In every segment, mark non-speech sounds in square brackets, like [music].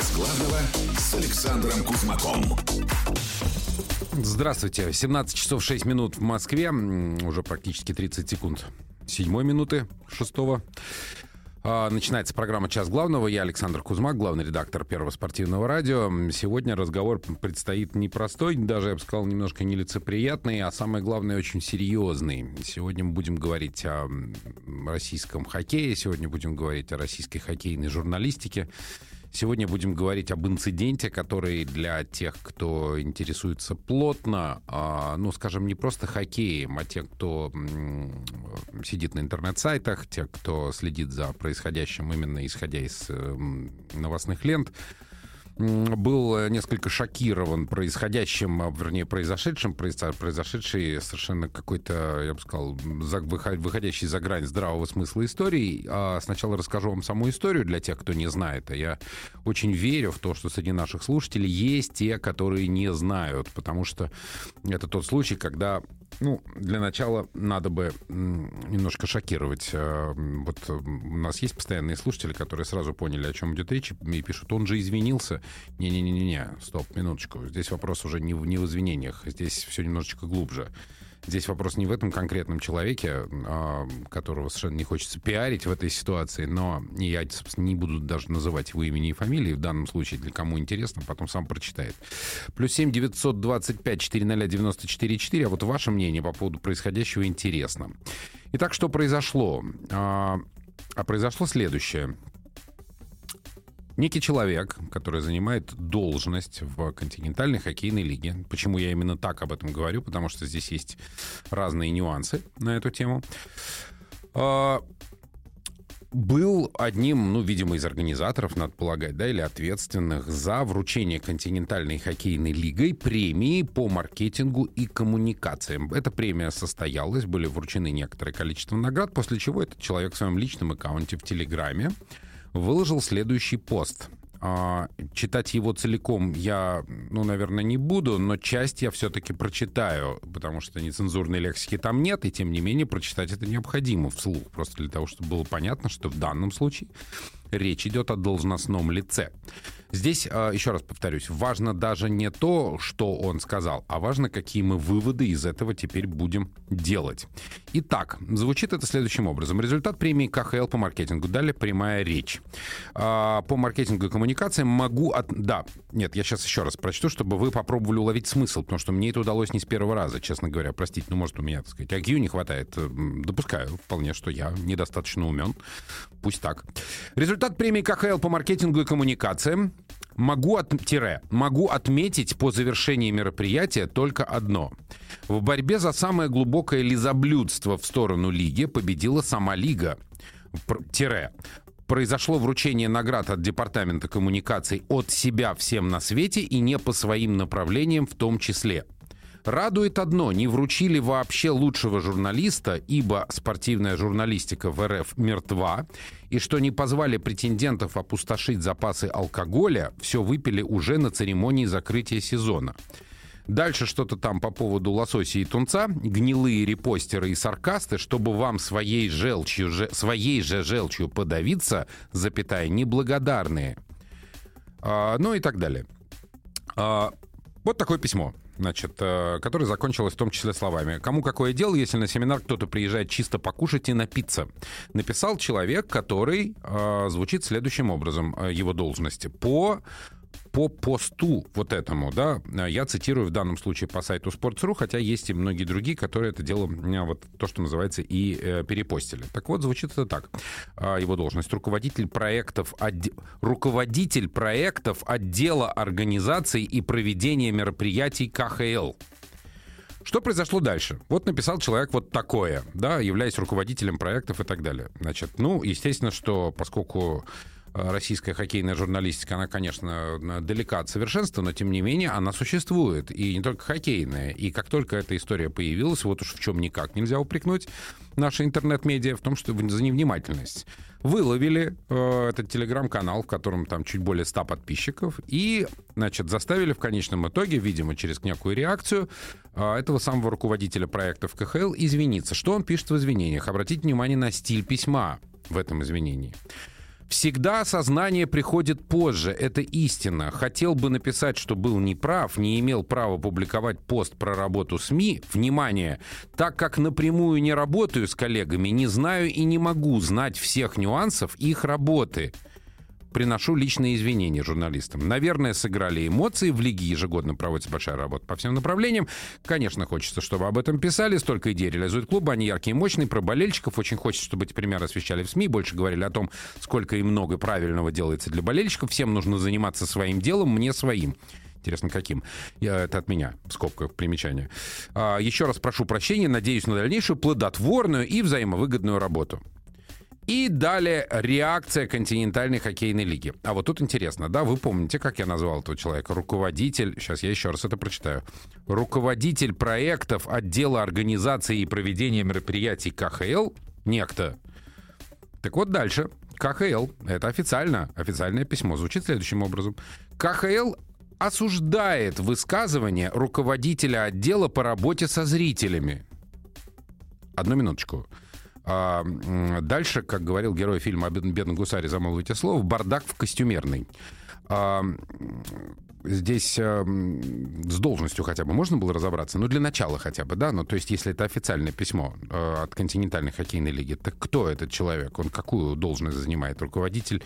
Час главного с Александром Кузмаком. Здравствуйте. 17 часов 6 минут в Москве. Уже практически 30 секунд седьмой минуты шестого. А, начинается программа «Час главного». Я Александр Кузмак, главный редактор Первого спортивного радио. Сегодня разговор предстоит непростой, даже, я бы сказал, немножко нелицеприятный, а самое главное, очень серьезный. Сегодня мы будем говорить о российском хоккее, сегодня будем говорить о российской хоккейной журналистике. Сегодня будем говорить об инциденте, который для тех, кто интересуется плотно, а, ну, скажем, не просто хоккеем, а тех, кто сидит на интернет-сайтах, тех, кто следит за происходящим именно исходя из новостных лент, был э, несколько шокирован происходящим, а, вернее, произошедшим, произошедшей совершенно какой-то, я бы сказал, выходящий за грань здравого смысла истории. А сначала расскажу вам саму историю для тех, кто не знает. А я очень верю в то, что среди наших слушателей есть те, которые не знают, потому что это тот случай, когда ну, для начала надо бы немножко шокировать. Э, вот у нас есть постоянные слушатели, которые сразу поняли, о чем идет речь, и пишут, он же извинился. Не-не-не-не, стоп, минуточку. Здесь вопрос уже не в, не в извинениях, здесь все немножечко глубже. Здесь вопрос не в этом конкретном человеке, а, которого совершенно не хочется пиарить в этой ситуации, но я, собственно, не буду даже называть его имени и фамилии в данном случае, для кому интересно, потом сам прочитает. Плюс 7 925 400 94 4, а вот ваше мнение по поводу происходящего интересно. Итак, что произошло? А, а произошло следующее некий человек, который занимает должность в континентальной хоккейной лиге. Почему я именно так об этом говорю? Потому что здесь есть разные нюансы на эту тему. А, был одним, ну, видимо, из организаторов, надо полагать, да, или ответственных за вручение континентальной хоккейной лигой премии по маркетингу и коммуникациям. Эта премия состоялась, были вручены некоторое количество наград, после чего этот человек в своем личном аккаунте в Телеграме выложил следующий пост. А, читать его целиком я, ну, наверное, не буду, но часть я все-таки прочитаю, потому что нецензурной лексики там нет, и тем не менее прочитать это необходимо вслух, просто для того, чтобы было понятно, что в данном случае речь идет о должностном лице. Здесь, а, еще раз повторюсь, важно даже не то, что он сказал, а важно, какие мы выводы из этого теперь будем делать. Итак, звучит это следующим образом. Результат премии КХЛ по маркетингу. Далее прямая речь. А, по маркетингу и коммуникациям могу... От... Да, нет, я сейчас еще раз прочту, чтобы вы попробовали уловить смысл, потому что мне это удалось не с первого раза, честно говоря. Простите, ну, может, у меня, так сказать, IQ не хватает. Допускаю вполне, что я недостаточно умен. Пусть так. Результат премии КХЛ по маркетингу и коммуникациям Могу, от, тире, могу отметить по завершении мероприятия только одно. В борьбе за самое глубокое лизоблюдство в сторону лиги победила сама лига. Тире. Произошло вручение наград от Департамента коммуникаций от себя всем на свете и не по своим направлениям в том числе. Радует одно, не вручили вообще лучшего журналиста, ибо спортивная журналистика в РФ мертва, и что не позвали претендентов опустошить запасы алкоголя, все выпили уже на церемонии закрытия сезона. Дальше что-то там по поводу лосося и тунца, гнилые репостеры и саркасты, чтобы вам своей желчью, же, своей же желчью подавиться, запятая, неблагодарные. А, ну и так далее. А, вот такое письмо значит, э, которая закончилась в том числе словами. Кому какое дело, если на семинар кто-то приезжает чисто покушать и напиться? Написал человек, который э, звучит следующим образом, э, его должности. По по посту вот этому, да, я цитирую в данном случае по сайту Sports.ru, хотя есть и многие другие, которые это дело, вот то, что называется, и э, перепостили. Так вот, звучит это так. А, его должность. Руководитель проектов, отде... руководитель проектов отдела организации и проведения мероприятий КХЛ. Что произошло дальше? Вот написал человек вот такое, да, являясь руководителем проектов и так далее. Значит, ну, естественно, что поскольку российская хоккейная журналистика, она, конечно, далека от совершенства, но тем не менее она существует. И не только хоккейная. И как только эта история появилась, вот уж в чем никак нельзя упрекнуть наши интернет-медиа, в том, что за невнимательность. Выловили э, этот телеграм-канал, в котором там чуть более 100 подписчиков, и, значит, заставили в конечном итоге, видимо, через некую реакцию, э, этого самого руководителя проекта в КХЛ извиниться. Что он пишет в извинениях? Обратите внимание на стиль письма в этом извинении. Всегда осознание приходит позже, это истина. Хотел бы написать, что был неправ, не имел права публиковать пост про работу СМИ. Внимание! Так как напрямую не работаю с коллегами, не знаю и не могу знать всех нюансов их работы приношу личные извинения журналистам. Наверное, сыграли эмоции. В Лиге ежегодно проводится большая работа по всем направлениям. Конечно, хочется, чтобы об этом писали. Столько идей реализует клуб. Они яркие и мощные. Про болельщиков очень хочется, чтобы эти примеры освещали в СМИ. Больше говорили о том, сколько и много правильного делается для болельщиков. Всем нужно заниматься своим делом, мне своим. Интересно, каким? Я, это от меня, в скобках примечания. А, еще раз прошу прощения, надеюсь на дальнейшую плодотворную и взаимовыгодную работу. И далее реакция континентальной хоккейной лиги. А вот тут интересно, да, вы помните, как я назвал этого человека? Руководитель, сейчас я еще раз это прочитаю. Руководитель проектов отдела организации и проведения мероприятий КХЛ, некто. Так вот дальше. КХЛ, это официально, официальное письмо, звучит следующим образом. КХЛ осуждает высказывание руководителя отдела по работе со зрителями. Одну минуточку. А, дальше, как говорил герой фильма о бедном гусаре «Замолвите слово», бардак в костюмерный. А, здесь а, с должностью хотя бы можно было разобраться? Ну, для начала хотя бы, да? Ну, то есть, если это официальное письмо а, от континентальной хоккейной лиги, так кто этот человек? Он какую должность занимает? Руководитель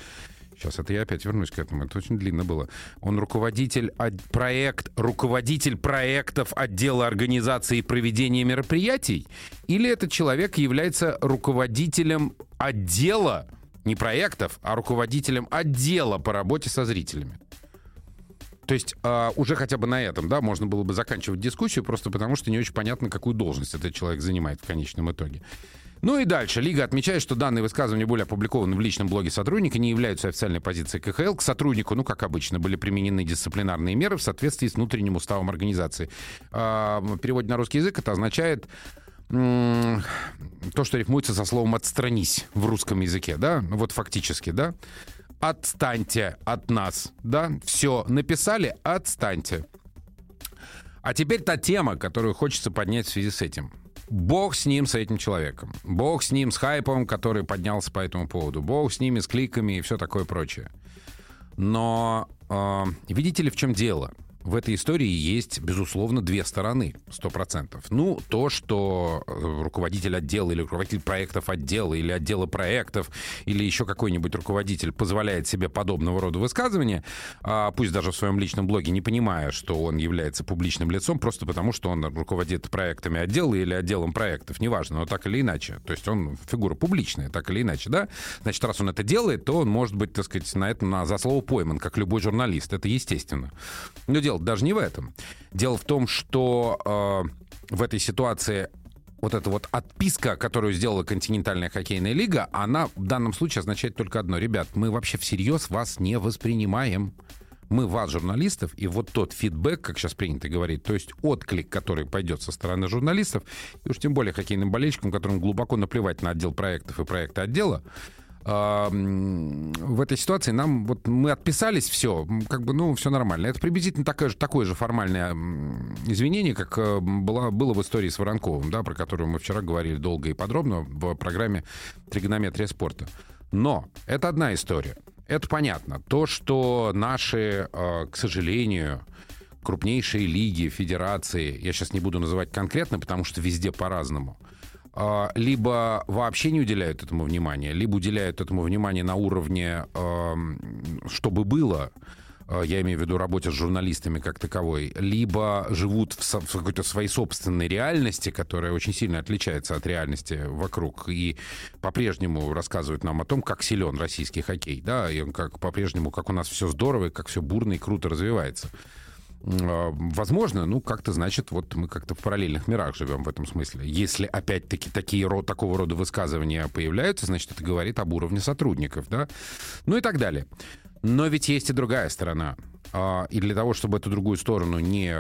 Сейчас это я опять вернусь к этому. Это очень длинно было. Он руководитель проект, руководитель проектов отдела организации и проведения мероприятий? Или этот человек является руководителем отдела, не проектов, а руководителем отдела по работе со зрителями? То есть э, уже хотя бы на этом, да, можно было бы заканчивать дискуссию, просто потому что не очень понятно, какую должность этот человек занимает в конечном итоге. Ну и дальше. Лига отмечает, что данные высказывания были опубликованы в личном блоге сотрудника, не являются официальной позицией КХЛ. К сотруднику, ну, как обычно, были применены дисциплинарные меры в соответствии с внутренним уставом организации. А, в переводе на русский язык это означает то, что рифмуется со словом «отстранись» в русском языке, да, ну, вот фактически, да, отстаньте от нас, да, все, написали, отстаньте. А теперь та тема, которую хочется поднять в связи с этим – Бог с ним, с этим человеком. Бог с ним, с хайпом, который поднялся по этому поводу. Бог с ними, с кликами и все такое прочее. Но э, видите ли, в чем дело? В этой истории есть, безусловно, две стороны, сто процентов. Ну, то, что э, руководитель отдела или руководитель проектов отдела или отдела проектов или еще какой-нибудь руководитель позволяет себе подобного рода высказывания, а, пусть даже в своем личном блоге, не понимая, что он является публичным лицом, просто потому, что он руководит проектами отдела или отделом проектов, неважно, но так или иначе. То есть он фигура публичная, так или иначе, да? Значит, раз он это делает, то он может быть, так сказать, на этом на, за слово пойман, как любой журналист. Это естественно. Но дело дело даже не в этом. Дело в том, что э, в этой ситуации вот эта вот отписка, которую сделала континентальная хоккейная лига, она в данном случае означает только одно. Ребят, мы вообще всерьез вас не воспринимаем. Мы вас, журналистов, и вот тот фидбэк, как сейчас принято говорить, то есть отклик, который пойдет со стороны журналистов, и уж тем более хоккейным болельщикам, которым глубоко наплевать на отдел проектов и проекты отдела, в этой ситуации нам вот мы отписались, все, как бы, ну, все нормально. Это приблизительно такое же, такое же формальное извинение, как э, было, было в истории с Воронковым, да, про которую мы вчера говорили долго и подробно в программе «Тригонометрия спорта». Но это одна история. Это понятно. То, что наши, э, к сожалению, крупнейшие лиги, федерации, я сейчас не буду называть конкретно, потому что везде по-разному – либо вообще не уделяют этому внимания, либо уделяют этому внимание на уровне, чтобы было, а, я имею в виду работе с журналистами как таковой, либо живут в какой-то своей собственной реальности, которая очень сильно отличается от реальности вокруг, и по-прежнему рассказывают нам о том, как силен российский хоккей, да, и как по-прежнему, как у нас все здорово, и как все бурно и круто развивается. А, возможно, ну, как-то, значит, вот мы как-то в параллельных мирах живем в этом смысле. Если, опять-таки, такие, такого рода высказывания появляются, значит, это говорит об уровне сотрудников, да? Ну и так далее. Но ведь есть и другая сторона. А, и для того, чтобы эту другую сторону не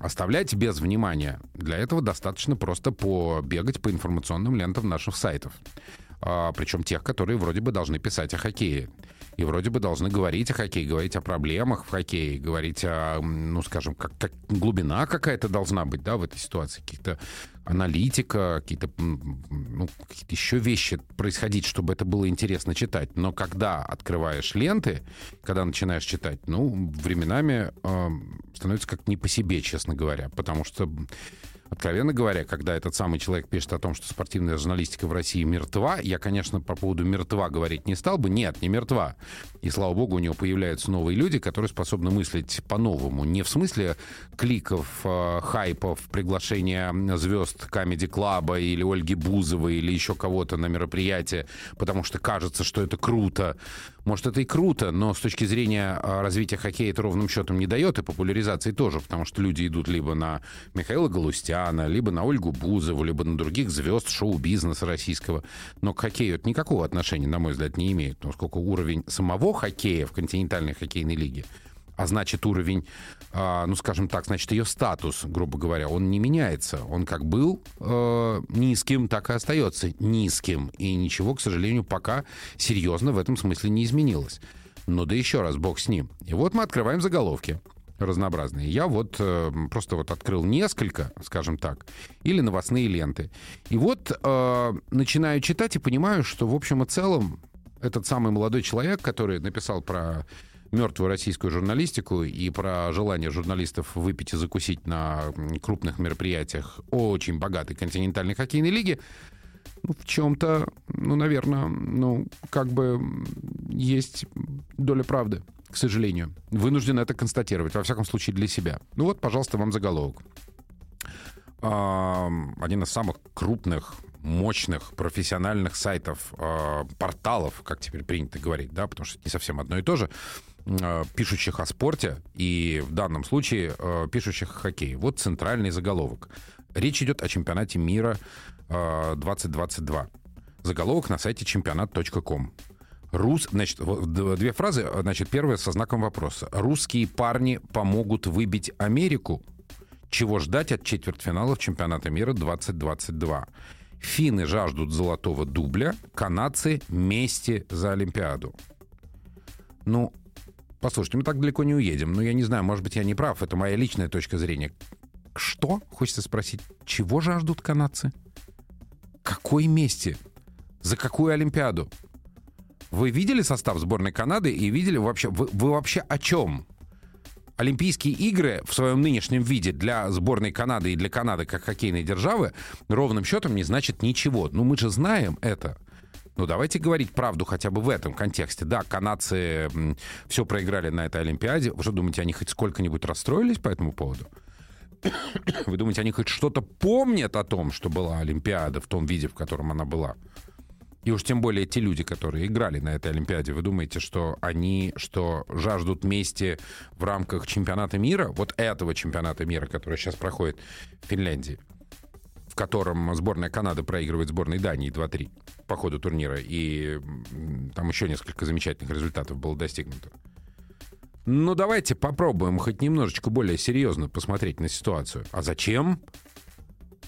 оставлять без внимания, для этого достаточно просто побегать по информационным лентам наших сайтов. А, Причем тех, которые вроде бы должны писать о хоккее. И вроде бы должны говорить о хоккее, говорить о проблемах в хоккее, говорить о, ну, скажем, как, как глубина какая-то должна быть, да, в этой ситуации, какие-то аналитика, какие-то ну, какие еще вещи происходить, чтобы это было интересно читать. Но когда открываешь ленты, когда начинаешь читать, ну, временами э, становится как не по себе, честно говоря, потому что Откровенно говоря, когда этот самый человек пишет о том, что спортивная журналистика в России мертва, я, конечно, по поводу мертва говорить не стал бы. Нет, не мертва. И, слава богу, у него появляются новые люди, которые способны мыслить по-новому. Не в смысле кликов, э, хайпов, приглашения звезд Comedy Club а или Ольги Бузовой или еще кого-то на мероприятие, потому что кажется, что это круто. Может, это и круто, но с точки зрения э, развития хоккея это ровным счетом не дает, и популяризации тоже, потому что люди идут либо на Михаила Галустя, Галустяна, либо на Ольгу Бузову, либо на других звезд шоу-бизнеса российского. Но к хоккею это никакого отношения, на мой взгляд, не имеет. Поскольку уровень самого хоккея в континентальной хоккейной лиге а значит уровень, э, ну скажем так, значит ее статус, грубо говоря, он не меняется. Он как был э, низким, так и остается низким. И ничего, к сожалению, пока серьезно в этом смысле не изменилось. Но да еще раз, бог с ним. И вот мы открываем заголовки разнообразные. Я вот э, просто вот открыл несколько, скажем так, или новостные ленты. И вот э, начинаю читать и понимаю, что в общем и целом этот самый молодой человек, который написал про мертвую российскую журналистику и про желание журналистов выпить и закусить на крупных мероприятиях очень богатой континентальной хоккейной лиги, ну, в чем-то, ну, наверное, ну, как бы есть доля правды к сожалению. Вынужден это констатировать, во всяком случае для себя. Ну вот, пожалуйста, вам заголовок. Один из самых крупных мощных профессиональных сайтов, а, порталов, как теперь принято говорить, да, потому что не совсем одно и то же, пишущих о спорте и в данном случае а, пишущих о хоккее. Вот центральный заголовок. Речь идет о чемпионате мира 2022. Заголовок на сайте чемпионат.ком. Рус, значит, две фразы. Значит, первая со знаком вопроса. Русские парни помогут выбить Америку. Чего ждать от четвертьфиналов чемпионата мира 2022? Финны жаждут золотого дубля, канадцы мести за Олимпиаду. Ну, послушайте, мы так далеко не уедем. Ну, я не знаю, может быть, я не прав. Это моя личная точка зрения. Что? Хочется спросить. Чего жаждут канадцы? Какой мести? За какую Олимпиаду? Вы видели состав сборной Канады и видели вообще... Вы, вы вообще о чем? Олимпийские игры в своем нынешнем виде для сборной Канады и для Канады как хоккейной державы ровным счетом не значит ничего. Ну, мы же знаем это. Ну, давайте говорить правду хотя бы в этом контексте. Да, канадцы все проиграли на этой Олимпиаде. Вы что думаете, они хоть сколько-нибудь расстроились по этому поводу? [coughs] Вы думаете, они хоть что-то помнят о том, что была Олимпиада в том виде, в котором она была? И уж тем более те люди, которые играли на этой Олимпиаде, вы думаете, что они что жаждут мести в рамках чемпионата мира, вот этого чемпионата мира, который сейчас проходит в Финляндии, в котором сборная Канады проигрывает сборной Дании 2-3 по ходу турнира, и там еще несколько замечательных результатов было достигнуто. Ну, давайте попробуем хоть немножечко более серьезно посмотреть на ситуацию. А зачем?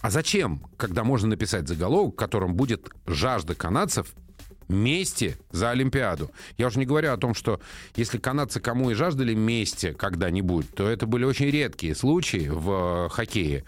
А зачем, когда можно написать заголовок, в котором будет жажда канадцев мести за Олимпиаду. Я уже не говорю о том, что если канадцы кому и жаждали мести когда-нибудь, то это были очень редкие случаи в э, хоккее.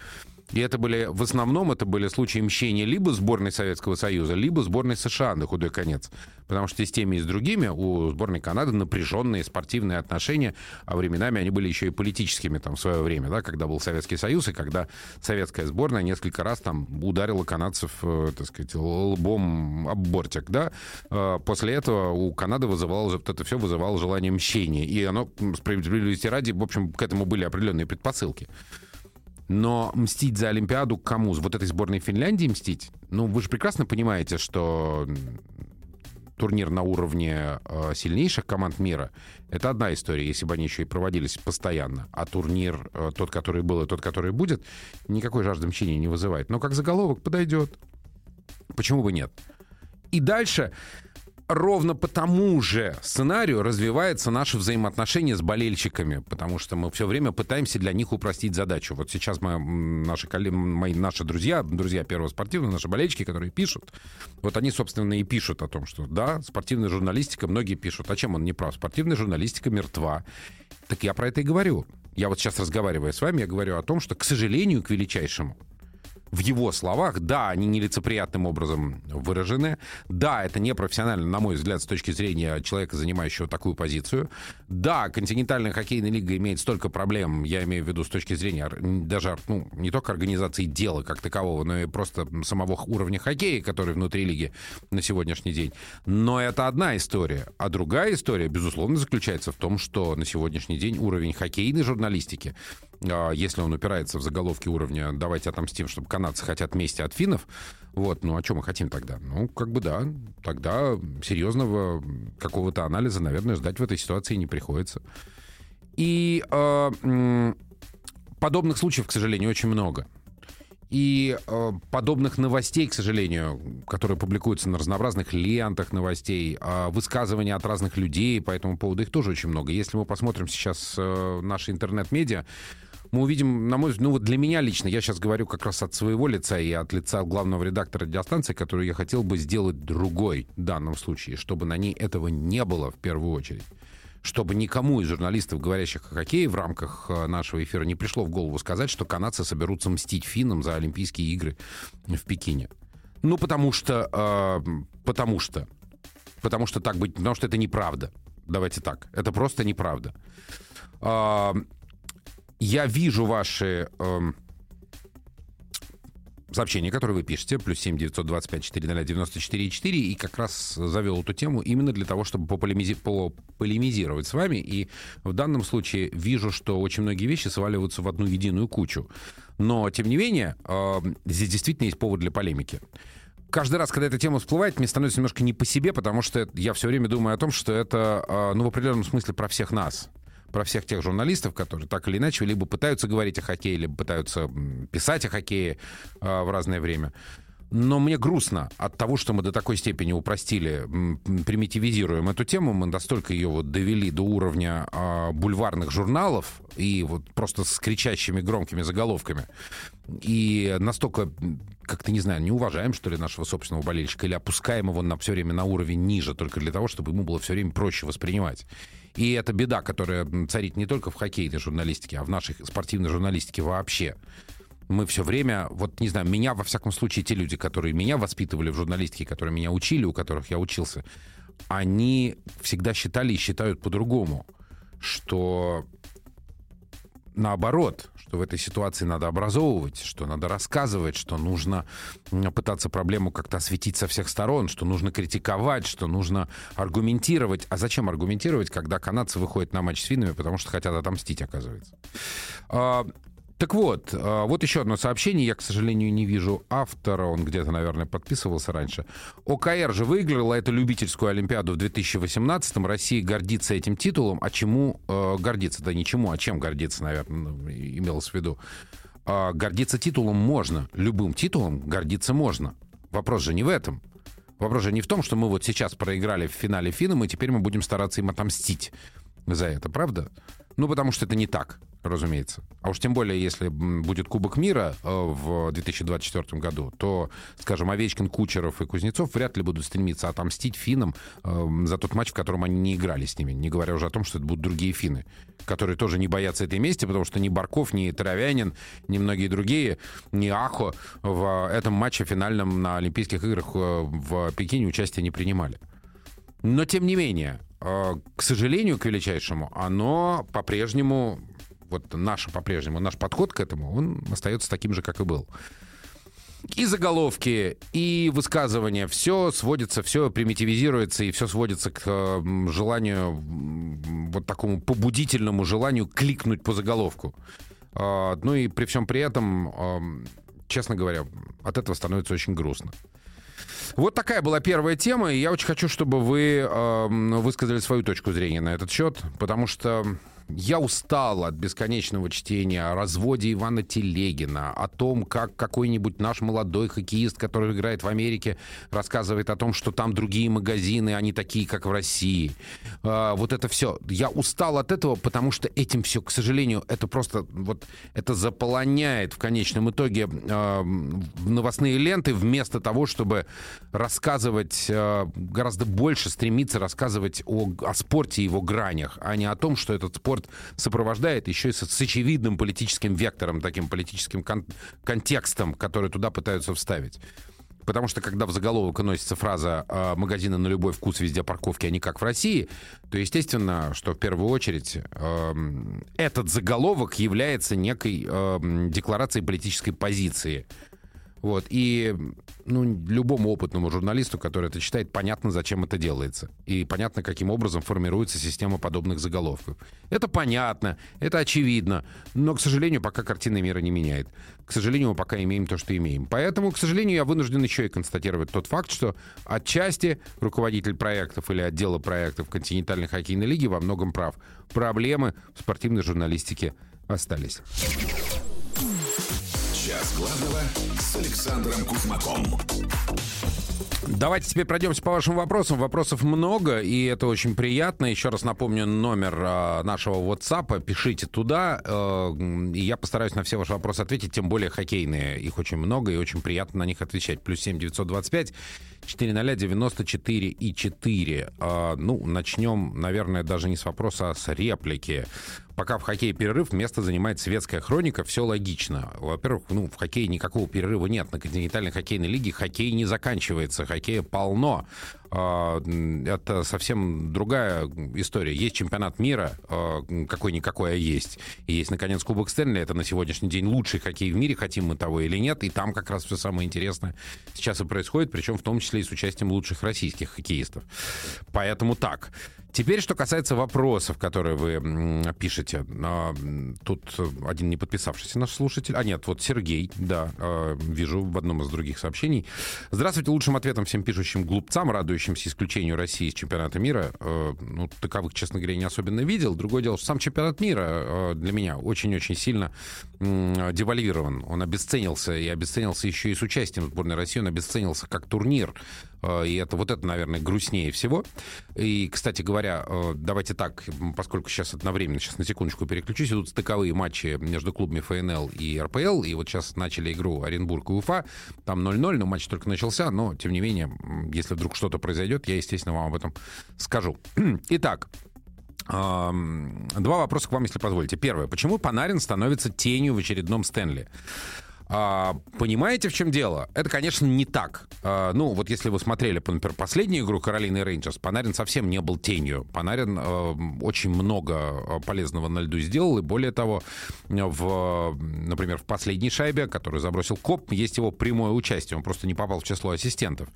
И это были, в основном, это были случаи мщения либо сборной Советского Союза, либо сборной США на худой конец. Потому что с теми, и с другими у сборной Канады напряженные спортивные отношения, а временами они были еще и политическими там в свое время, да, когда был Советский Союз, и когда советская сборная несколько раз там ударила канадцев, э, так сказать, лбом об бортик, да. Э, после этого у Канады вызывало, вот это все вызывало желание мщения. И оно, справедливости ради, в общем, к этому были определенные предпосылки. Но мстить за Олимпиаду кому? Вот этой сборной Финляндии мстить? Ну, вы же прекрасно понимаете, что турнир на уровне э, сильнейших команд мира, это одна история, если бы они еще и проводились постоянно. А турнир, э, тот, который был, и тот, который будет, никакой жажды мщения не вызывает. Но как заголовок подойдет. Почему бы нет? И дальше ровно по тому же сценарию развивается наше взаимоотношение с болельщиками, потому что мы все время пытаемся для них упростить задачу. Вот сейчас мы, наши, мои, наши друзья, друзья Первого спортивного, наши болельщики, которые пишут, вот они, собственно, и пишут о том, что да, спортивная журналистика, многие пишут, а чем он не прав? Спортивная журналистика мертва. Так я про это и говорю. Я вот сейчас разговариваю с вами, я говорю о том, что, к сожалению, к величайшему, в его словах, да, они нелицеприятным образом выражены, да, это непрофессионально, на мой взгляд, с точки зрения человека, занимающего такую позицию, да, континентальная хоккейная лига имеет столько проблем, я имею в виду с точки зрения даже ну, не только организации дела как такового, но и просто самого уровня хоккея, который внутри лиги на сегодняшний день. Но это одна история. А другая история, безусловно, заключается в том, что на сегодняшний день уровень хоккейной журналистики если он упирается в заголовки уровня «давайте отомстим, чтобы канадцы хотят мести от финнов», вот, ну, а что мы хотим тогда? Ну, как бы да, тогда серьезного какого-то анализа, наверное, ждать в этой ситуации не приходится. И э, подобных случаев, к сожалению, очень много. И э, подобных новостей, к сожалению, которые публикуются на разнообразных лентах новостей, э, высказывания от разных людей по этому поводу, их тоже очень много. Если мы посмотрим сейчас э, наши интернет-медиа, мы увидим, на мой взгляд, ну вот для меня лично, я сейчас говорю как раз от своего лица и от лица главного редактора радиостанции, которую я хотел бы сделать другой в данном случае, чтобы на ней этого не было в первую очередь чтобы никому из журналистов, говорящих о хоккее в рамках э, нашего эфира, не пришло в голову сказать, что канадцы соберутся мстить финнам за Олимпийские игры в Пекине. Ну, потому что... Э, потому что... Потому что так быть... Потому что это неправда. Давайте так. Это просто неправда. Э, я вижу ваши э, сообщения, которые вы пишете, плюс 7 925 400 94 4, и как раз завел эту тему именно для того, чтобы пополемизи- полемизировать с вами. И в данном случае вижу, что очень многие вещи сваливаются в одну единую кучу. Но, тем не менее, э, здесь действительно есть повод для полемики каждый раз, когда эта тема всплывает, мне становится немножко не по себе, потому что я все время думаю о том, что это, э, ну, в определенном смысле про всех нас про всех тех журналистов, которые так или иначе либо пытаются говорить о хоккее, либо пытаются писать о хоккее э, в разное время. Но мне грустно от того, что мы до такой степени упростили, примитивизируем эту тему, мы настолько ее вот довели до уровня э, бульварных журналов и вот просто с кричащими громкими заголовками. И настолько, как-то, не знаю, не уважаем, что ли, нашего собственного болельщика или опускаем его на все время на уровень ниже, только для того, чтобы ему было все время проще воспринимать. И это беда, которая царит не только в хоккейной журналистике, а в нашей спортивной журналистике вообще. Мы все время, вот не знаю, меня, во всяком случае, те люди, которые меня воспитывали в журналистике, которые меня учили, у которых я учился, они всегда считали и считают по-другому, что наоборот, что в этой ситуации надо образовывать, что надо рассказывать, что нужно пытаться проблему как-то осветить со всех сторон, что нужно критиковать, что нужно аргументировать. А зачем аргументировать, когда канадцы выходят на матч с финнами, потому что хотят отомстить, оказывается? Так вот, а, вот еще одно сообщение. Я, к сожалению, не вижу автора. Он где-то, наверное, подписывался раньше. ОКР же выиграла эту любительскую Олимпиаду в 2018-м. Россия гордится этим титулом. А чему э, гордиться? Да ничему, а чем гордиться, наверное, ну, имелось в виду. Э, гордиться титулом можно. Любым титулом гордиться можно. Вопрос же не в этом. Вопрос же не в том, что мы вот сейчас проиграли в финале финнам, и теперь мы будем стараться им отомстить за это, правда? Ну, потому что это не так разумеется. А уж тем более, если будет Кубок мира э, в 2024 году, то, скажем, Овечкин, Кучеров и Кузнецов вряд ли будут стремиться отомстить финнам э, за тот матч, в котором они не играли с ними. Не говоря уже о том, что это будут другие финны, которые тоже не боятся этой мести, потому что ни Барков, ни Травянин, ни многие другие, ни Ахо в этом матче финальном на Олимпийских играх э, в Пекине участия не принимали. Но, тем не менее, к сожалению, к величайшему, оно по-прежнему вот наш по-прежнему, наш подход к этому, он остается таким же, как и был. И заголовки, и высказывания, все сводится, все примитивизируется, и все сводится к желанию, вот такому побудительному желанию кликнуть по заголовку. А, ну и при всем при этом, честно говоря, от этого становится очень грустно. Вот такая была первая тема, и я очень хочу, чтобы вы высказали свою точку зрения на этот счет, потому что я устал от бесконечного чтения о разводе Ивана Телегина, о том, как какой-нибудь наш молодой хоккеист, который играет в Америке, рассказывает о том, что там другие магазины, они такие, как в России. А, вот это все. Я устал от этого, потому что этим все, к сожалению, это просто вот это заполоняет в конечном итоге э, новостные ленты вместо того, чтобы рассказывать э, гораздо больше, стремиться рассказывать о, о спорте и его гранях, а не о том, что этот спорт спорт сопровождает еще и с, очевидным политическим вектором, таким политическим кон- контекстом, который туда пытаются вставить. Потому что когда в заголовок носится фраза э, «магазины на любой вкус, везде парковки, а не как в России», то естественно, что в первую очередь э, этот заголовок является некой э, декларацией политической позиции вот. И ну, любому опытному журналисту, который это читает, понятно, зачем это делается. И понятно, каким образом формируется система подобных заголовков. Это понятно, это очевидно. Но, к сожалению, пока картина мира не меняет. К сожалению, мы пока имеем то, что имеем. Поэтому, к сожалению, я вынужден еще и констатировать тот факт, что отчасти руководитель проектов или отдела проектов континентальной хоккейной лиги во многом прав. Проблемы в спортивной журналистике остались. Час главного с Александром Кузмаком. Давайте теперь пройдемся по вашим вопросам. Вопросов много, и это очень приятно. Еще раз напомню номер э, нашего WhatsApp. Пишите туда, э, и я постараюсь на все ваши вопросы ответить, тем более хоккейные. Их очень много, и очень приятно на них отвечать. Плюс 7 925 400 94 и 4. Э, ну, начнем, наверное, даже не с вопроса, а с реплики пока в хоккее перерыв, место занимает светская хроника, все логично. Во-первых, ну, в хоккее никакого перерыва нет. На континентальной хоккейной лиге хоккей не заканчивается, хоккея полно. А, это совсем другая история. Есть чемпионат мира, а, какой-никакой, а есть. И есть, наконец, Кубок Стэнли. Это на сегодняшний день лучший хоккей в мире, хотим мы того или нет. И там как раз все самое интересное сейчас и происходит, причем в том числе и с участием лучших российских хоккеистов. Поэтому так. Теперь, что касается вопросов, которые вы пишете. А, тут один не подписавшийся наш слушатель. А нет, вот Сергей, да, а, вижу в одном из других сообщений. Здравствуйте, лучшим ответом всем пишущим глупцам, радующимся исключению России из чемпионата мира. А, ну, таковых, честно говоря, не особенно видел. Другое дело, что сам чемпионат мира для меня очень-очень сильно девальвирован. Он обесценился, и обесценился еще и с участием сборной России. Он обесценился как турнир. Э, и это вот это, наверное, грустнее всего. И, кстати говоря, э, давайте так, поскольку сейчас одновременно, сейчас на секундочку переключусь, идут стыковые матчи между клубами ФНЛ и РПЛ, и вот сейчас начали игру Оренбург и Уфа, там 0-0, но матч только начался, но, тем не менее, если вдруг что-то произойдет, я, естественно, вам об этом скажу. [clears throat] Итак, Два вопроса к вам, если позволите. Первое. Почему Панарин становится тенью в очередном Стэнли? А, понимаете, в чем дело? Это, конечно, не так. А, ну, вот если вы смотрели, например, последнюю игру Каролины Рейнджерс, Панарин совсем не был тенью. Панарин а, очень много а, полезного на льду сделал, и более того, в, например, в последней шайбе, которую забросил Коп, есть его прямое участие. Он просто не попал в число ассистентов.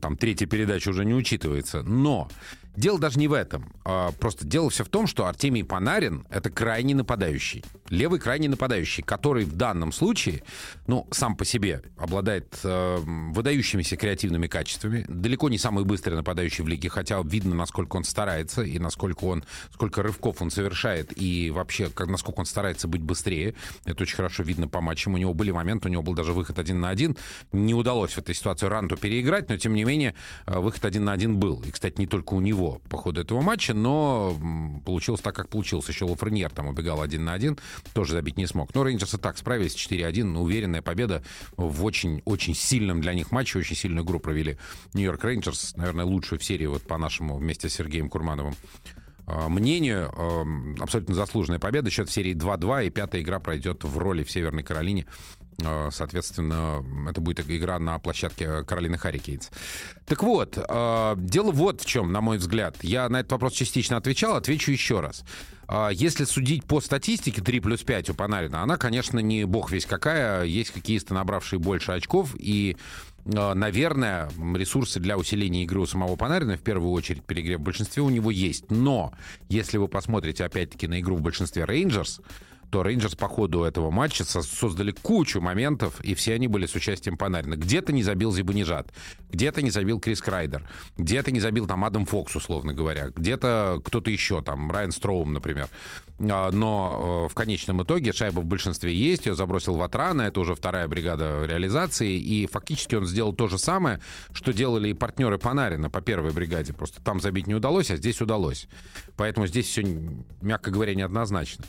Там третья передача уже не учитывается. Но Дело даже не в этом. А, просто дело все в том, что Артемий Панарин — это крайний нападающий. Левый крайний нападающий, который в данном случае, ну, сам по себе обладает э, выдающимися креативными качествами. Далеко не самый быстрый нападающий в лиге, хотя видно, насколько он старается и насколько он, сколько рывков он совершает и вообще, как, насколько он старается быть быстрее. Это очень хорошо видно по матчам. У него были моменты, у него был даже выход один на один. Не удалось в этой ситуации Ранту переиграть, но, тем не менее, э, выход один на один был. И, кстати, не только у него него по ходу этого матча, но получилось так, как получилось. Еще Лафреньер там убегал один на один, тоже забить не смог. Но Рейнджерсы так справились, 4-1, уверенная победа в очень-очень сильном для них матче, очень сильную игру провели Нью-Йорк Рейнджерс, наверное, лучшую в серии вот по нашему вместе с Сергеем Курмановым а, мнению. Абсолютно заслуженная победа. Счет в серии 2-2, и пятая игра пройдет в роли в Северной Каролине. А, соответственно, это будет игра на площадке Каролины Харрикейнс. Так вот, а, дело вот в чем, на мой взгляд. Я на этот вопрос частично отвечал, отвечу еще раз. Если судить по статистике 3 плюс 5 у Панарина, она, конечно, не бог весь какая. Есть какие-то набравшие больше очков, и Э, наверное, ресурсы для усиления игры у самого Панарина, в первую очередь, перегрев в большинстве у него есть. Но, если вы посмотрите, опять-таки, на игру в большинстве Рейнджерс, то Рейнджерс по ходу этого матча создали кучу моментов, и все они были с участием Панарина. Где-то не забил Зибанежад, где-то не забил Крис Крайдер, где-то не забил там Адам Фокс, условно говоря, где-то кто-то еще, там Райан Строум, например. А, но э, в конечном итоге шайба в большинстве есть, ее забросил Ватрана, это уже вторая бригада реализации, и фактически он сделал то же самое, что делали и партнеры Панарина по первой бригаде. Просто там забить не удалось, а здесь удалось. Поэтому здесь все, мягко говоря, неоднозначно.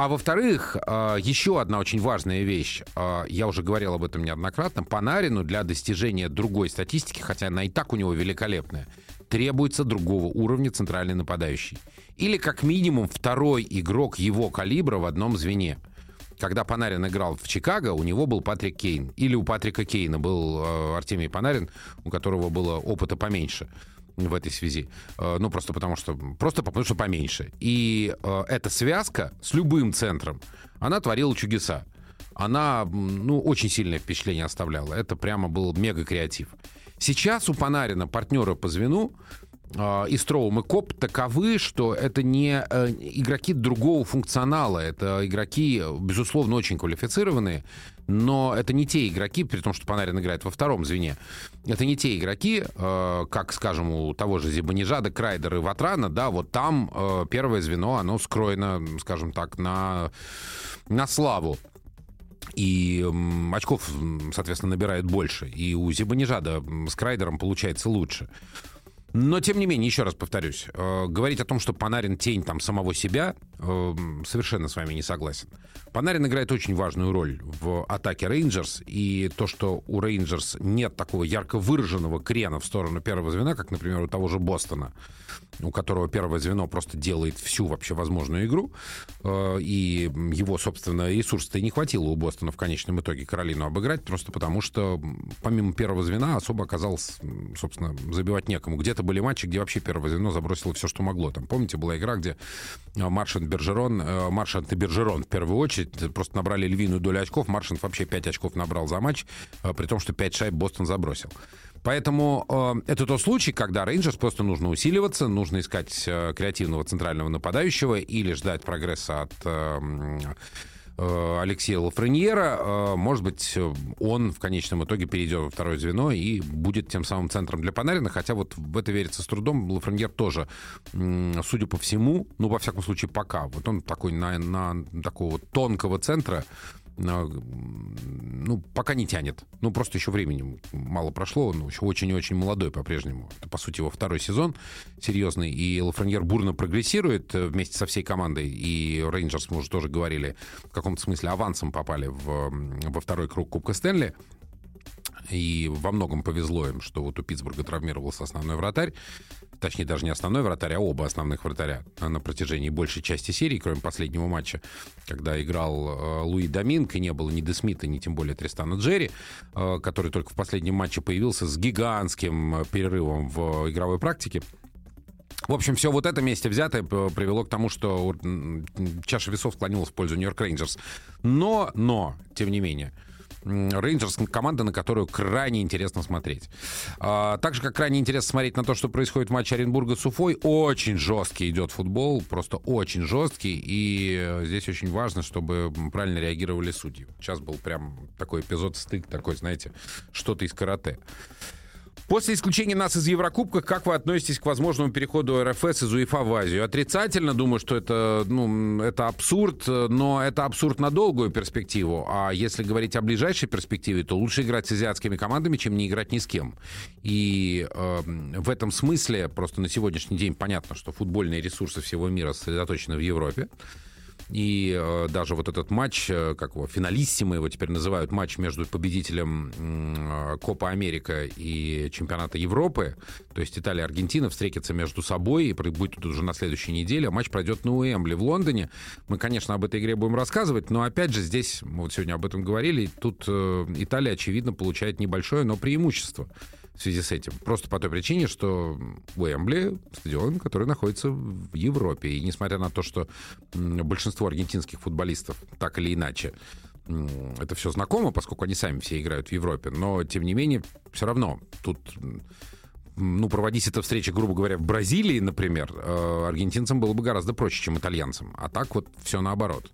А во-вторых, э, еще одна очень важная вещь. Э, я уже говорил об этом неоднократно. Панарину для достижения другой статистики, хотя она и так у него великолепная, требуется другого уровня центральный нападающий. Или как минимум второй игрок его калибра в одном звене. Когда Панарин играл в Чикаго, у него был Патрик Кейн. Или у Патрика Кейна был э, Артемий Панарин, у которого было опыта поменьше в этой связи. Э, ну, просто потому что... Просто потому что поменьше. И э, эта связка с любым центром, она творила чудеса. Она, ну, очень сильное впечатление оставляла. Это прямо был мега-креатив. Сейчас у Панарина партнеры по звену э, и Строум, и Коп таковы, что это не игроки другого функционала. Это игроки, безусловно, очень квалифицированные, но это не те игроки, при том, что Панарин играет во втором звене, это не те игроки, э, как, скажем, у того же Зибанижада, Крайдера и Ватрана, да, вот там э, первое звено, оно скроено, скажем так, на, на славу. И очков, соответственно, набирает больше. И у Зибанижада с Крайдером получается лучше. Но, тем не менее, еще раз повторюсь, э, говорить о том, что Панарин тень там самого себя, э, совершенно с вами не согласен. Панарин играет очень важную роль в атаке Рейнджерс, и то, что у Рейнджерс нет такого ярко выраженного крена в сторону первого звена, как, например, у того же Бостона, у которого первое звено просто делает всю вообще возможную игру, э, и его, собственно, ресурс-то и не хватило у Бостона в конечном итоге Каролину обыграть, просто потому что помимо первого звена особо оказалось, собственно, забивать некому. Где-то были матчи, где вообще первое звено забросило все, что могло. Там, помните, была игра, где э, Маршант Бержерон, э, Маршант и Бержерон в первую очередь просто набрали львиную долю очков. Маршант вообще 5 очков набрал за матч, при том, что 5 шайб Бостон забросил. Поэтому э, это тот случай, когда Рейнджерс просто нужно усиливаться, нужно искать э, креативного центрального нападающего или ждать прогресса от э, э, Алексея Лафреньера. Э, может быть, он в конечном итоге перейдет во второе звено и будет тем самым центром для Панарина, хотя вот в это верится с трудом. Лафреньер тоже, судя по всему, ну, во всяком случае, пока, вот он такой на, на такого тонкого центра ну, пока не тянет. Ну, просто еще времени мало прошло. Он еще очень и очень молодой по-прежнему. Это, по сути, его второй сезон серьезный. И Лафреньер бурно прогрессирует э, вместе со всей командой. И Рейнджерс, мы уже тоже говорили, в каком-то смысле авансом попали в, во второй круг Кубка Стэнли. И во многом повезло им, что вот у Питтсбурга травмировался основной вратарь точнее даже не основной вратарь, а оба основных вратаря на протяжении большей части серии, кроме последнего матча, когда играл э, Луи Доминг, и не было ни Десмита, ни тем более Тристана Джерри, э, который только в последнем матче появился с гигантским э, перерывом в игровой практике. В общем, все вот это вместе взятое привело к тому, что чаша весов склонилась в пользу Нью-Йорк Рейнджерс. Но, но, тем не менее, Рейнджерс команда, на которую крайне интересно смотреть. А, так же, как крайне интересно смотреть на то, что происходит в матче Оренбурга с Уфой. Очень жесткий идет футбол, просто очень жесткий. И э, здесь очень важно, чтобы правильно реагировали судьи. Сейчас был прям такой эпизод стык, такой, знаете, что-то из карате. После исключения нас из Еврокубка, как вы относитесь к возможному переходу РФС из УЕФА в Азию? Отрицательно, думаю, что это, ну, это абсурд, но это абсурд на долгую перспективу. А если говорить о ближайшей перспективе, то лучше играть с азиатскими командами, чем не играть ни с кем. И э, в этом смысле просто на сегодняшний день понятно, что футбольные ресурсы всего мира сосредоточены в Европе. И э, даже вот этот матч, э, как его, финалиссимый его теперь называют, матч между победителем э, Копа Америка и чемпионата Европы, то есть Италия и Аргентина встретятся между собой и будет тут уже на следующей неделе. А матч пройдет на Уэмбли в Лондоне. Мы, конечно, об этой игре будем рассказывать, но опять же здесь, мы вот сегодня об этом говорили, тут э, Италия, очевидно, получает небольшое, но преимущество в связи с этим. Просто по той причине, что Уэмбли — стадион, который находится в Европе. И несмотря на то, что большинство аргентинских футболистов так или иначе это все знакомо, поскольку они сами все играют в Европе, но, тем не менее, все равно тут ну, проводить эта встреча, грубо говоря, в Бразилии, например, э, аргентинцам было бы гораздо проще, чем итальянцам. А так вот все наоборот.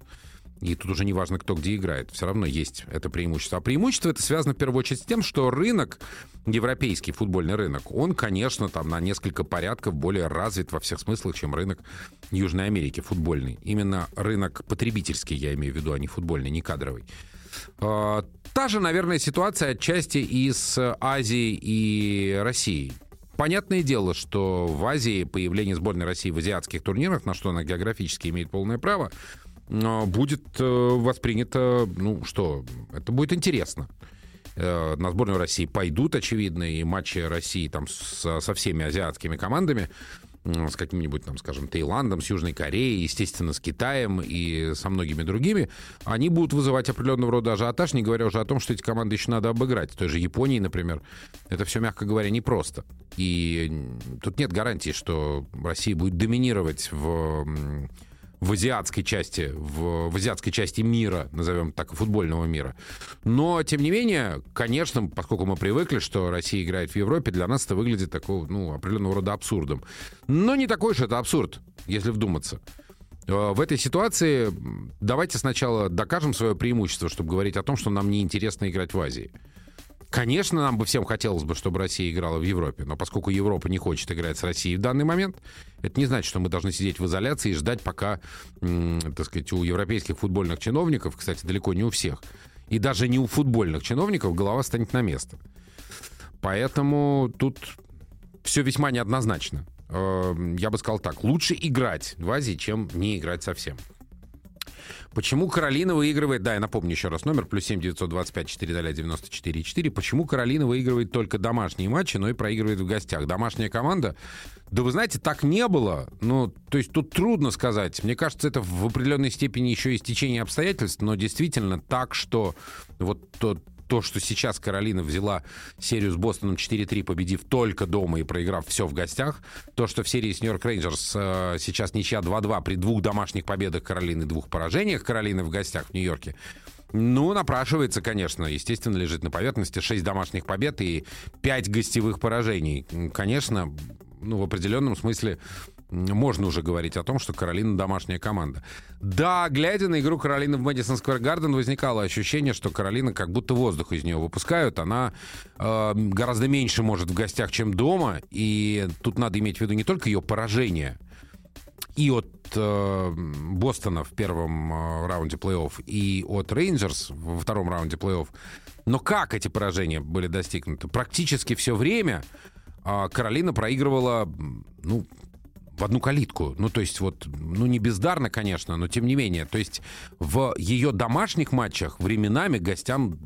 И тут уже не важно, кто где играет. Все равно есть это преимущество. А преимущество это связано в первую очередь с тем, что рынок, европейский футбольный рынок, он, конечно, там на несколько порядков более развит во всех смыслах, чем рынок Южной Америки футбольный. Именно рынок потребительский, я имею в виду, а не футбольный, не кадровый. А, та же, наверное, ситуация отчасти и с Азией и Россией. Понятное дело, что в Азии появление сборной России в азиатских турнирах, на что она географически имеет полное право, будет э, воспринято, ну что, это будет интересно. Э, на сборную России пойдут, очевидно, и матчи России там со, всеми азиатскими командами, с каким-нибудь, там, скажем, Таиландом, с Южной Кореей, естественно, с Китаем и со многими другими, они будут вызывать определенного рода ажиотаж, не говоря уже о том, что эти команды еще надо обыграть. Той же Японии, например, это все, мягко говоря, непросто. И тут нет гарантии, что Россия будет доминировать в в азиатской части, в, в азиатской части мира, назовем так, футбольного мира. Но, тем не менее, конечно, поскольку мы привыкли, что Россия играет в Европе, для нас это выглядит такого, ну, определенного рода абсурдом. Но не такой же это абсурд, если вдуматься. Э, в этой ситуации давайте сначала докажем свое преимущество, чтобы говорить о том, что нам неинтересно играть в Азии. Конечно, нам бы всем хотелось бы, чтобы Россия играла в Европе, но поскольку Европа не хочет играть с Россией в данный момент, это не значит, что мы должны сидеть в изоляции и ждать, пока, так сказать, у европейских футбольных чиновников, кстати, далеко не у всех, и даже не у футбольных чиновников голова станет на место. Поэтому тут все весьма неоднозначно. Эм, я бы сказал так, лучше играть в Азии, чем не играть совсем. Почему Каролина выигрывает, да, я напомню еще раз номер, плюс 7 925 4 94 4. Почему Каролина выигрывает только домашние матчи, но и проигрывает в гостях? Домашняя команда? Да вы знаете, так не было. Ну, то есть тут трудно сказать. Мне кажется, это в определенной степени еще и стечение обстоятельств, но действительно так, что вот тот то, что сейчас Каролина взяла серию с Бостоном 4-3, победив только дома и проиграв все в гостях, то, что в серии с Нью-Йорк Рейнджерс э, сейчас ничья 2-2 при двух домашних победах Каролины и двух поражениях Каролины в гостях в Нью-Йорке, ну, напрашивается, конечно. Естественно, лежит на поверхности 6 домашних побед и 5 гостевых поражений. Конечно, ну, в определенном смысле можно уже говорить о том, что Каролина домашняя команда. Да, глядя на игру Каролины в Мэдисон Сквер Гарден, возникало ощущение, что Каролина как будто воздух из нее выпускают. Она э, гораздо меньше может в гостях, чем дома. И тут надо иметь в виду не только ее поражение и от э, Бостона в первом э, раунде плей-офф, и от Рейнджерс во втором раунде плей-офф. Но как эти поражения были достигнуты? Практически все время э, Каролина проигрывала, ну, в одну калитку. Ну, то есть вот, ну, не бездарно, конечно, но тем не менее. То есть в ее домашних матчах временами гостям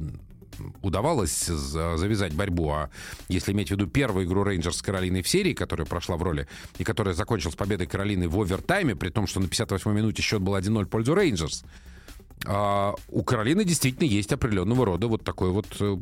удавалось завязать борьбу. А если иметь в виду первую игру Рейнджерс с Каролиной в серии, которая прошла в роли, и которая закончилась победой Каролины в овертайме, при том, что на 58-й минуте счет был 1-0 в пользу Рейнджерс, а у Каролины действительно есть определенного рода вот такой вот э,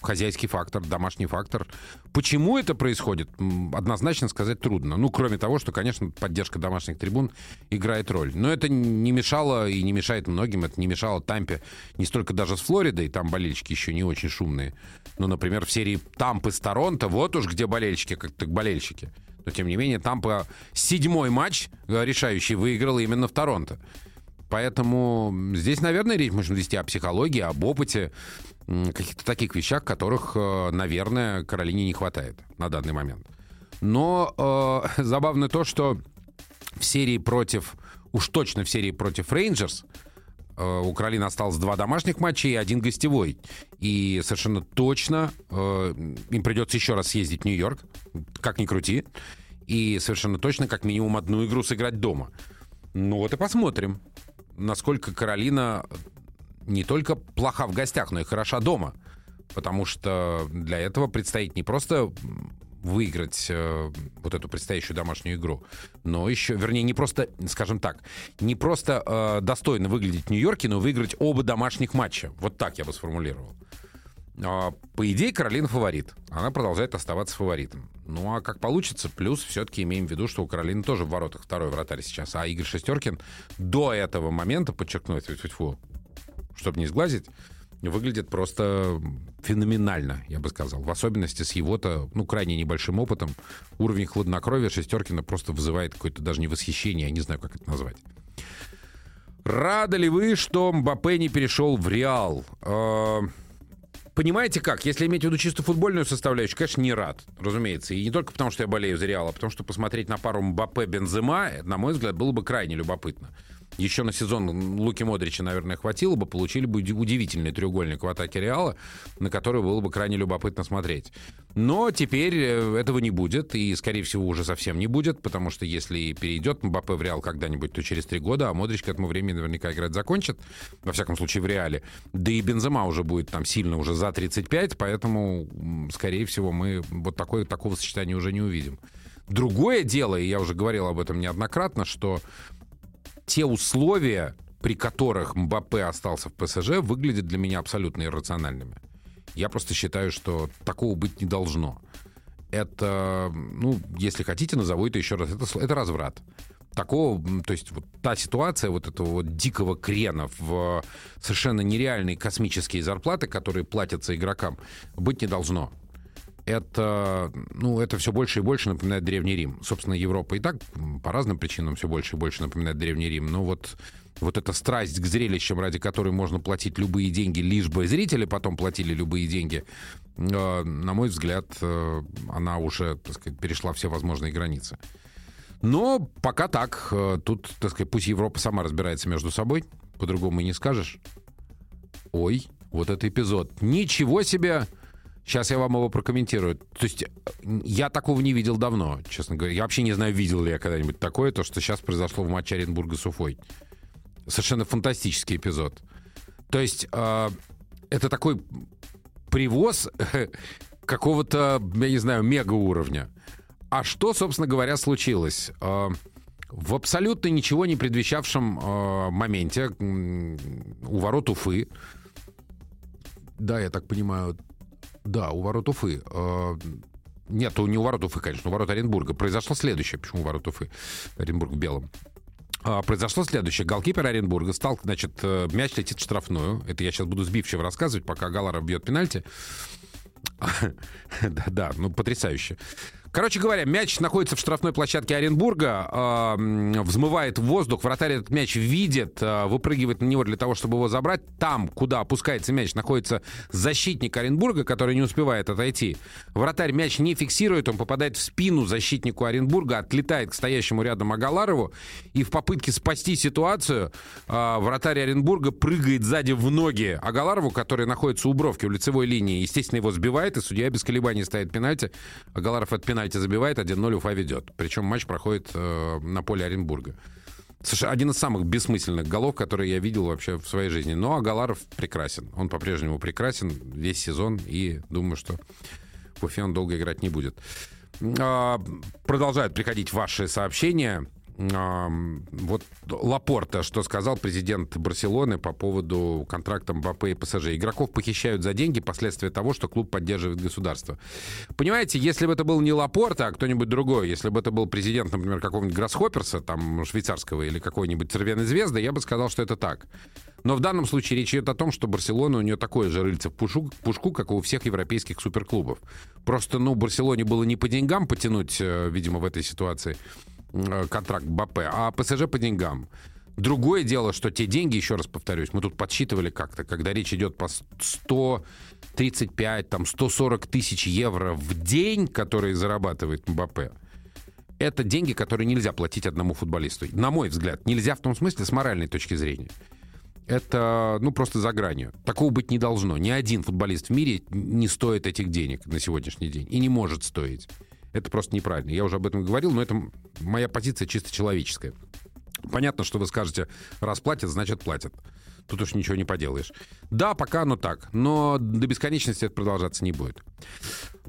хозяйский фактор, домашний фактор. Почему это происходит, однозначно сказать трудно. Ну, кроме того, что, конечно, поддержка домашних трибун играет роль. Но это не мешало и не мешает многим. Это не мешало Тампе не столько даже с Флоридой, там болельщики еще не очень шумные. Ну, например, в серии Тампы с Торонто, вот уж где болельщики, как так болельщики. Но, тем не менее, Тампа седьмой матч э, решающий выиграл именно в Торонто. Поэтому здесь, наверное, речь можно вести о психологии, об опыте, каких-то таких вещах, которых, э, наверное, Каролине не хватает на данный момент. Но э, [laughs] забавно то, что в серии против, уж точно в серии против Рейнджерс, э, у Каролины осталось два домашних матча и один гостевой. И совершенно точно э, им придется еще раз съездить в Нью-Йорк, как ни крути. И совершенно точно как минимум одну игру сыграть дома. Ну вот и посмотрим насколько Каролина не только плоха в гостях, но и хороша дома. Потому что для этого предстоит не просто выиграть э, вот эту предстоящую домашнюю игру, но еще, вернее, не просто, скажем так, не просто э, достойно выглядеть в Нью-Йорке, но выиграть оба домашних матча. Вот так я бы сформулировал. А, по идее, Каролина фаворит. Она продолжает оставаться фаворитом. Ну, а как получится, плюс все-таки имеем в виду, что у Каролины тоже в воротах второй вратарь сейчас. А Игорь Шестеркин до этого момента, подчеркну, фу, чтобы не сглазить, выглядит просто феноменально, я бы сказал. В особенности с его-то, ну, крайне небольшим опытом. Уровень хладнокровия Шестеркина просто вызывает какое-то даже не восхищение, я не знаю, как это назвать. Рады ли вы, что Мбаппе не перешел в Реал? Э, Понимаете как? Если иметь в виду чисто футбольную составляющую, конечно, не рад, разумеется. И не только потому, что я болею за Реал, а потому что посмотреть на пару Мбаппе-Бензема, на мой взгляд, было бы крайне любопытно. Еще на сезон Луки Модрича, наверное, хватило бы, получили бы удивительный треугольник в атаке Реала, на который было бы крайне любопытно смотреть. Но теперь э, этого не будет, и, скорее всего, уже совсем не будет, потому что если перейдет Мбаппе в Реал когда-нибудь, то через три года, а Модрич к этому времени наверняка играть закончит, во всяком случае, в Реале. Да и Бензема уже будет там сильно уже за 35, поэтому, скорее всего, мы вот такое, такого сочетания уже не увидим. Другое дело, и я уже говорил об этом неоднократно, что те условия, при которых Мбаппе остался в ПСЖ, выглядят для меня абсолютно иррациональными. Я просто считаю, что такого быть не должно. Это, ну, если хотите, назову это еще раз, это, это разврат. Такого, то есть вот та ситуация вот этого вот дикого крена в совершенно нереальные космические зарплаты, которые платятся игрокам, быть не должно это, ну, это все больше и больше напоминает Древний Рим. Собственно, Европа и так по разным причинам все больше и больше напоминает Древний Рим. Но вот, вот эта страсть к зрелищам, ради которой можно платить любые деньги, лишь бы зрители потом платили любые деньги, э, на мой взгляд, э, она уже, так сказать, перешла все возможные границы. Но пока так. Э, тут, так сказать, пусть Европа сама разбирается между собой. По-другому и не скажешь. Ой, вот этот эпизод. Ничего себе! Сейчас я вам его прокомментирую. То есть я такого не видел давно, честно говоря. Я вообще не знаю, видел ли я когда-нибудь такое, то, что сейчас произошло в матче Оренбурга с Уфой. Совершенно фантастический эпизод. То есть э, это такой привоз [laughs] какого-то, я не знаю, мега уровня. А что, собственно говоря, случилось? Э, в абсолютно ничего не предвещавшем э, моменте у ворот Уфы, да, я так понимаю, да, у ворот Уфы. Э, нет, не у ворот Уфы, конечно, у ворот Оренбурга. Произошло следующее. Почему у ворот Уфы? Оренбург в белом. А, произошло следующее. Голкипер Оренбурга стал, значит, э, мяч летит в штрафную. Это я сейчас буду сбивчиво рассказывать, пока Галаров бьет пенальти. [laughs] Да, да, ну потрясающе. Короче говоря, мяч находится в штрафной площадке Оренбурга, э, взмывает в воздух, вратарь этот мяч видит, э, выпрыгивает на него для того, чтобы его забрать. Там, куда опускается мяч, находится защитник Оренбурга, который не успевает отойти. Вратарь мяч не фиксирует, он попадает в спину защитнику Оренбурга, отлетает к стоящему рядом Агаларову, и в попытке спасти ситуацию э, вратарь Оренбурга прыгает сзади в ноги Агаларову, который находится у бровки, у лицевой линии. Естественно, его сбивает, и судья без колебаний ставит пенальти. Агаларов от пенальти пенальти забивает, 1-0 Уфа ведет. Причем матч проходит э, на поле Оренбурга. Один из самых бессмысленных голов, которые я видел вообще в своей жизни. Но Агаларов прекрасен. Он по-прежнему прекрасен весь сезон. И думаю, что в Уфе он долго играть не будет. А, продолжают приходить ваши сообщения вот Лапорта, что сказал президент Барселоны по поводу контракта Мбаппе и ПСЖ. Игроков похищают за деньги, последствия того, что клуб поддерживает государство. Понимаете, если бы это был не Лапорта, а кто-нибудь другой, если бы это был президент, например, какого-нибудь Гроссхопперса, там, швейцарского или какой-нибудь Цервяной звезды, я бы сказал, что это так. Но в данном случае речь идет о том, что Барселона у нее такое же рыльце в пушку, пушку, как и у всех европейских суперклубов. Просто, ну, Барселоне было не по деньгам потянуть, э, видимо, в этой ситуации контракт Бапе, а ПСЖ по деньгам. Другое дело, что те деньги, еще раз повторюсь, мы тут подсчитывали как-то, когда речь идет по 135, там, 140 тысяч евро в день, которые зарабатывает Мбаппе, это деньги, которые нельзя платить одному футболисту. На мой взгляд, нельзя в том смысле с моральной точки зрения. Это, ну, просто за гранью. Такого быть не должно. Ни один футболист в мире не стоит этих денег на сегодняшний день. И не может стоить. Это просто неправильно. Я уже об этом говорил, но это моя позиция чисто человеческая. Понятно, что вы скажете, раз платят, значит платят. Тут уж ничего не поделаешь. Да, пока оно так, но до бесконечности это продолжаться не будет.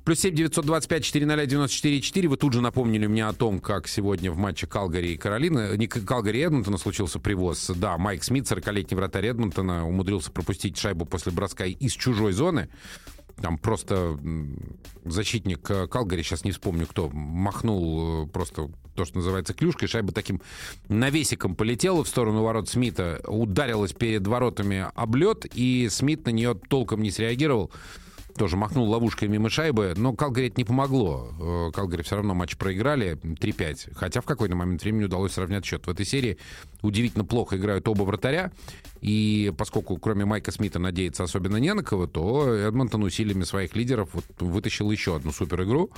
Плюс 7 925 400 94 4. Вы тут же напомнили мне о том, как сегодня в матче Калгари и Каролины, не Калгари и Эдмонтона случился привоз. Да, Майк Смит, 40-летний вратарь Эдмонтона, умудрился пропустить шайбу после броска из чужой зоны. Там просто защитник э, Калгари, сейчас не вспомню кто, махнул э, просто то, что называется клюшкой, шайба таким навесиком полетела в сторону ворот Смита, ударилась перед воротами об лед, и Смит на нее толком не среагировал. Тоже махнул ловушкой мимо шайбы, но Калгари это не помогло. Э, Калгари все равно матч проиграли 3-5, хотя в какой-то момент времени удалось сравнять счет. В этой серии удивительно плохо играют оба вратаря, и поскольку кроме Майка Смита надеяться особенно не на кого, то Эдмонтон усилиями своих лидеров вот вытащил еще одну супер игру.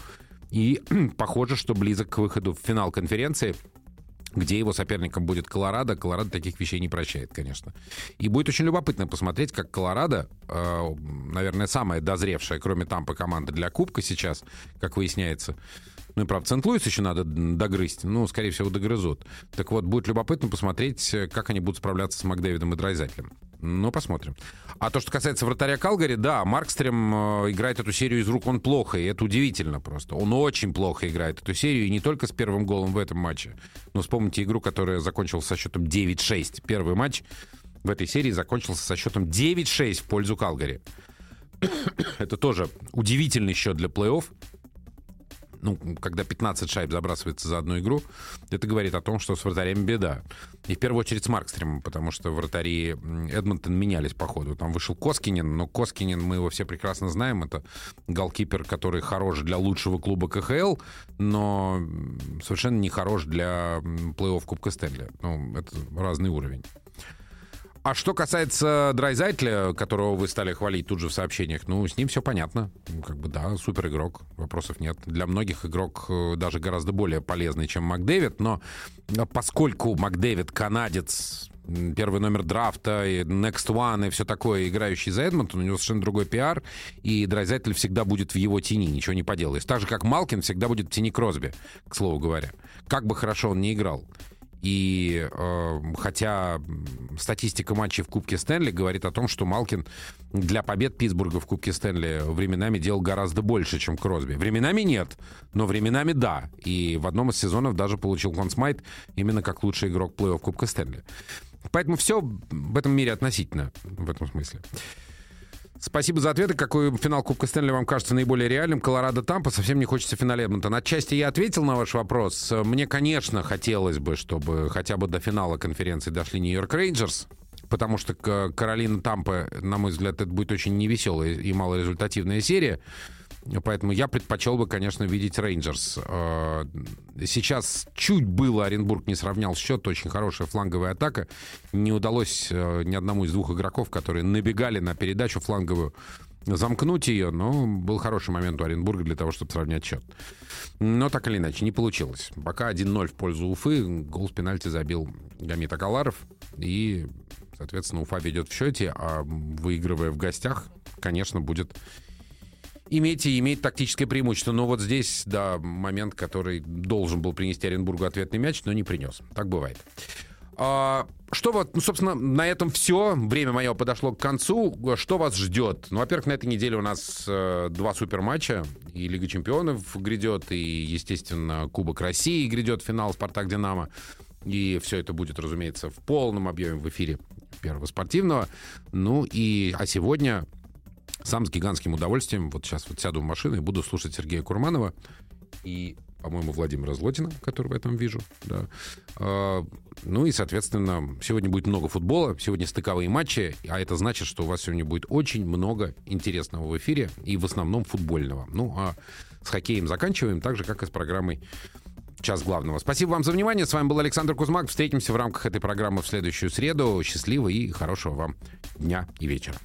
И [clears throat] похоже, что близок к выходу в финал конференции где его соперником будет Колорадо. Колорадо таких вещей не прощает, конечно. И будет очень любопытно посмотреть, как Колорадо, э, наверное, самая дозревшая, кроме Тампы, команда для Кубка сейчас, как выясняется, ну и, правда, Сент-Луис еще надо догрызть. Ну, скорее всего, догрызут. Так вот, будет любопытно посмотреть, как они будут справляться с Макдэвидом и Драйзатлем. Ну, посмотрим. А то, что касается вратаря Калгари, да, Маркстрем э, играет эту серию из рук он плохо, и это удивительно просто. Он очень плохо играет эту серию, и не только с первым голом в этом матче. Но вспомните игру, которая закончилась со счетом 9-6. Первый матч в этой серии закончился со счетом 9-6 в пользу Калгари. [coughs] это тоже удивительный счет для плей-офф ну, когда 15 шайб забрасывается за одну игру, это говорит о том, что с вратарями беда. И в первую очередь с Маркстремом, потому что вратари Эдмонтон менялись по ходу. Там вышел Коскинин, но Коскинин, мы его все прекрасно знаем, это голкипер, который хорош для лучшего клуба КХЛ, но совершенно не хорош для плей-офф Кубка Стэнли. Ну, это разный уровень. А что касается Драйзайтля, которого вы стали хвалить тут же в сообщениях, ну, с ним все понятно. Как бы, да, супер игрок, вопросов нет. Для многих игрок э, даже гораздо более полезный, чем Макдэвид, но поскольку Макдэвид канадец, первый номер драфта, и Next One и все такое, играющий за Эдмонтон, у него совершенно другой пиар, и Драйзайтель всегда будет в его тени, ничего не поделаешь. Так же, как Малкин всегда будет в тени Кросби, к слову говоря. Как бы хорошо он ни играл. И э, хотя статистика матчей в Кубке Стэнли говорит о том, что Малкин для побед Питтсбурга в Кубке Стэнли временами делал гораздо больше, чем Кросби. Временами нет, но временами да. И в одном из сезонов даже получил консмайт именно как лучший игрок плей-офф Кубка Стэнли. Поэтому все в этом мире относительно в этом смысле. Спасибо за ответы. Какой финал Кубка Стэнли вам кажется наиболее реальным? Колорадо Тампа. Совсем не хочется финала Эдмонтон. Отчасти я ответил на ваш вопрос. Мне, конечно, хотелось бы, чтобы хотя бы до финала конференции дошли Нью-Йорк Рейнджерс. Потому что Каролина Тампа, на мой взгляд, это будет очень невеселая и малорезультативная серия. Поэтому я предпочел бы, конечно, видеть Рейнджерс. Э, сейчас чуть было Оренбург не сравнял счет. Очень хорошая фланговая атака. Не удалось э, ни одному из двух игроков, которые набегали на передачу фланговую, замкнуть ее, но был хороший момент у Оренбурга для того, чтобы сравнять счет. Но так или иначе, не получилось. Пока 1-0 в пользу Уфы, гол с пенальти забил Гамит Акаларов. И, соответственно, Уфа ведет в счете, а выигрывая в гостях, конечно, будет иметь и иметь тактическое преимущество. Но вот здесь, да, момент, который должен был принести Оренбургу ответный мяч, но не принес. Так бывает. А, что вот, ну, собственно, на этом все. Время мое подошло к концу. Что вас ждет? Ну, во-первых, на этой неделе у нас э, два суперматча. И Лига чемпионов грядет, и, естественно, Кубок России грядет, финал «Спартак-Динамо». И все это будет, разумеется, в полном объеме в эфире Первого спортивного. Ну и, а сегодня сам с гигантским удовольствием вот сейчас вот сяду в машину и буду слушать Сергея Курманова и, по-моему, Владимира Злотина, которого я там вижу. Да. А, ну и, соответственно, сегодня будет много футбола, сегодня стыковые матчи, а это значит, что у вас сегодня будет очень много интересного в эфире и в основном футбольного. Ну а с хоккеем заканчиваем, так же, как и с программой час главного. Спасибо вам за внимание. С вами был Александр Кузмак. Встретимся в рамках этой программы в следующую среду. Счастливого и хорошего вам дня и вечера.